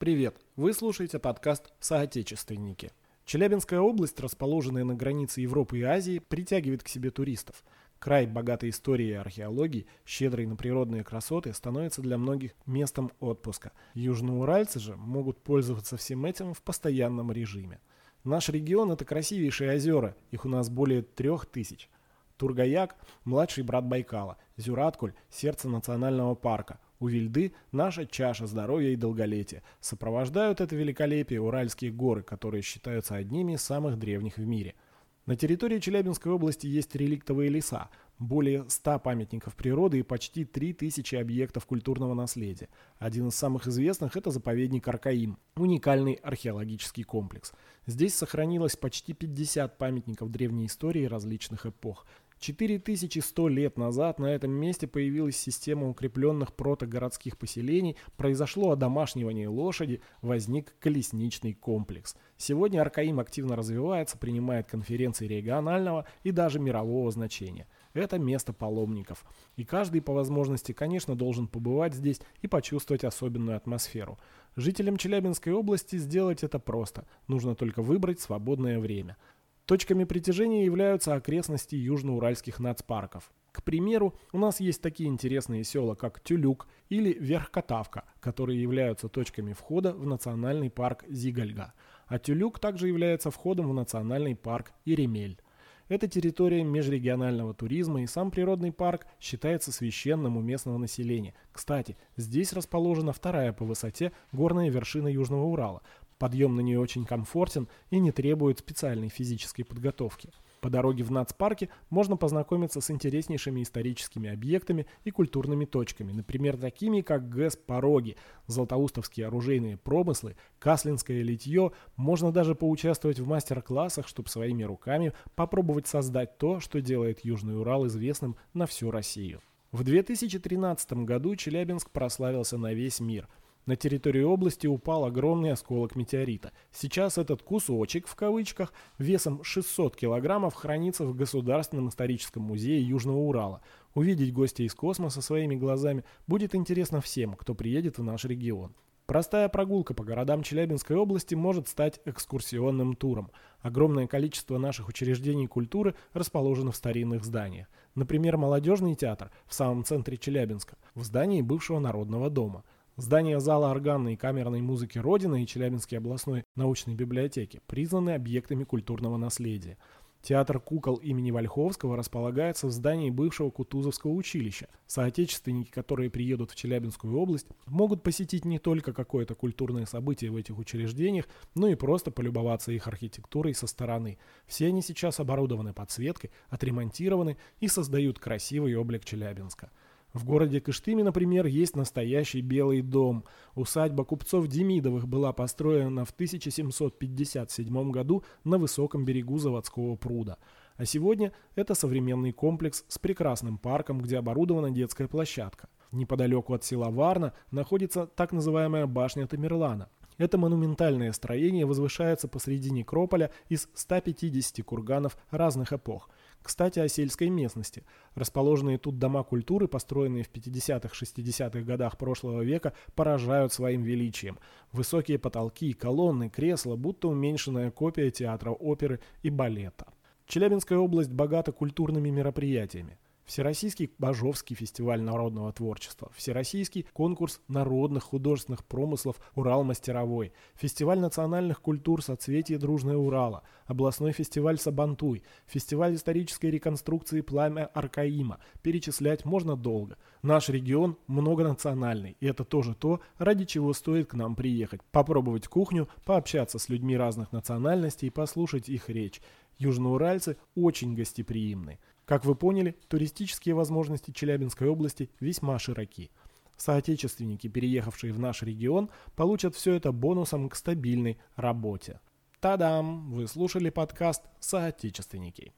Привет! Вы слушаете подкаст «Соотечественники». Челябинская область, расположенная на границе Европы и Азии, притягивает к себе туристов. Край, богатый историей и археологией, щедрый на природные красоты, становится для многих местом отпуска. Южноуральцы же могут пользоваться всем этим в постоянном режиме. Наш регион – это красивейшие озера, их у нас более трех тысяч. Тургаяк – младший брат Байкала, Зюраткуль – сердце национального парка – у Вильды наша чаша здоровья и долголетия. Сопровождают это великолепие Уральские горы, которые считаются одними из самых древних в мире. На территории Челябинской области есть реликтовые леса, более 100 памятников природы и почти 3000 объектов культурного наследия. Один из самых известных – это заповедник Аркаим, уникальный археологический комплекс. Здесь сохранилось почти 50 памятников древней истории различных эпох. 4100 лет назад на этом месте появилась система укрепленных протогородских поселений, произошло одомашнивание лошади, возник колесничный комплекс. Сегодня Аркаим активно развивается, принимает конференции регионального и даже мирового значения. Это место паломников. И каждый по возможности, конечно, должен побывать здесь и почувствовать особенную атмосферу. Жителям Челябинской области сделать это просто. Нужно только выбрать свободное время. Точками притяжения являются окрестности южноуральских нацпарков. К примеру, у нас есть такие интересные села, как Тюлюк или Верхкотавка, которые являются точками входа в национальный парк Зигальга. А Тюлюк также является входом в национальный парк Иремель. Эта территория межрегионального туризма и сам природный парк считается священным у местного населения. Кстати, здесь расположена вторая по высоте горная вершина Южного Урала, Подъем на нее очень комфортен и не требует специальной физической подготовки. По дороге в нацпарке можно познакомиться с интереснейшими историческими объектами и культурными точками, например, такими как ГЭС «Пороги», златоустовские оружейные промыслы, каслинское литье, можно даже поучаствовать в мастер-классах, чтобы своими руками попробовать создать то, что делает Южный Урал известным на всю Россию. В 2013 году Челябинск прославился на весь мир – на территории области упал огромный осколок метеорита. Сейчас этот «кусочек» в кавычках весом 600 килограммов хранится в Государственном историческом музее Южного Урала. Увидеть гостя из космоса своими глазами будет интересно всем, кто приедет в наш регион. Простая прогулка по городам Челябинской области может стать экскурсионным туром. Огромное количество наших учреждений культуры расположено в старинных зданиях. Например, молодежный театр в самом центре Челябинска, в здании бывшего Народного дома – Здание зала органной и камерной музыки Родины и Челябинской областной научной библиотеки признаны объектами культурного наследия. Театр кукол имени Вольховского располагается в здании бывшего Кутузовского училища. Соотечественники, которые приедут в Челябинскую область, могут посетить не только какое-то культурное событие в этих учреждениях, но и просто полюбоваться их архитектурой со стороны. Все они сейчас оборудованы подсветкой, отремонтированы и создают красивый облик Челябинска. В городе Кыштыме, например, есть настоящий Белый дом. Усадьба купцов Демидовых была построена в 1757 году на высоком берегу заводского пруда. А сегодня это современный комплекс с прекрасным парком, где оборудована детская площадка. Неподалеку от села Варна находится так называемая башня Тамерлана. Это монументальное строение возвышается посреди некрополя из 150 курганов разных эпох – кстати, о сельской местности. Расположенные тут дома культуры, построенные в 50-60-х годах прошлого века, поражают своим величием. Высокие потолки, колонны, кресла, будто уменьшенная копия театра оперы и балета. Челябинская область богата культурными мероприятиями. Всероссийский Бажовский фестиваль народного творчества, Всероссийский конкурс народных художественных промыслов «Урал-мастеровой», фестиваль национальных культур «Соцветие дружное Урала», областной фестиваль «Сабантуй», фестиваль исторической реконструкции «Пламя Аркаима». Перечислять можно долго. Наш регион многонациональный, и это тоже то, ради чего стоит к нам приехать. Попробовать кухню, пообщаться с людьми разных национальностей и послушать их речь. Южноуральцы очень гостеприимны. Как вы поняли, туристические возможности Челябинской области весьма широки. Соотечественники, переехавшие в наш регион, получат все это бонусом к стабильной работе. Та-дам! Вы слушали подкаст «Соотечественники».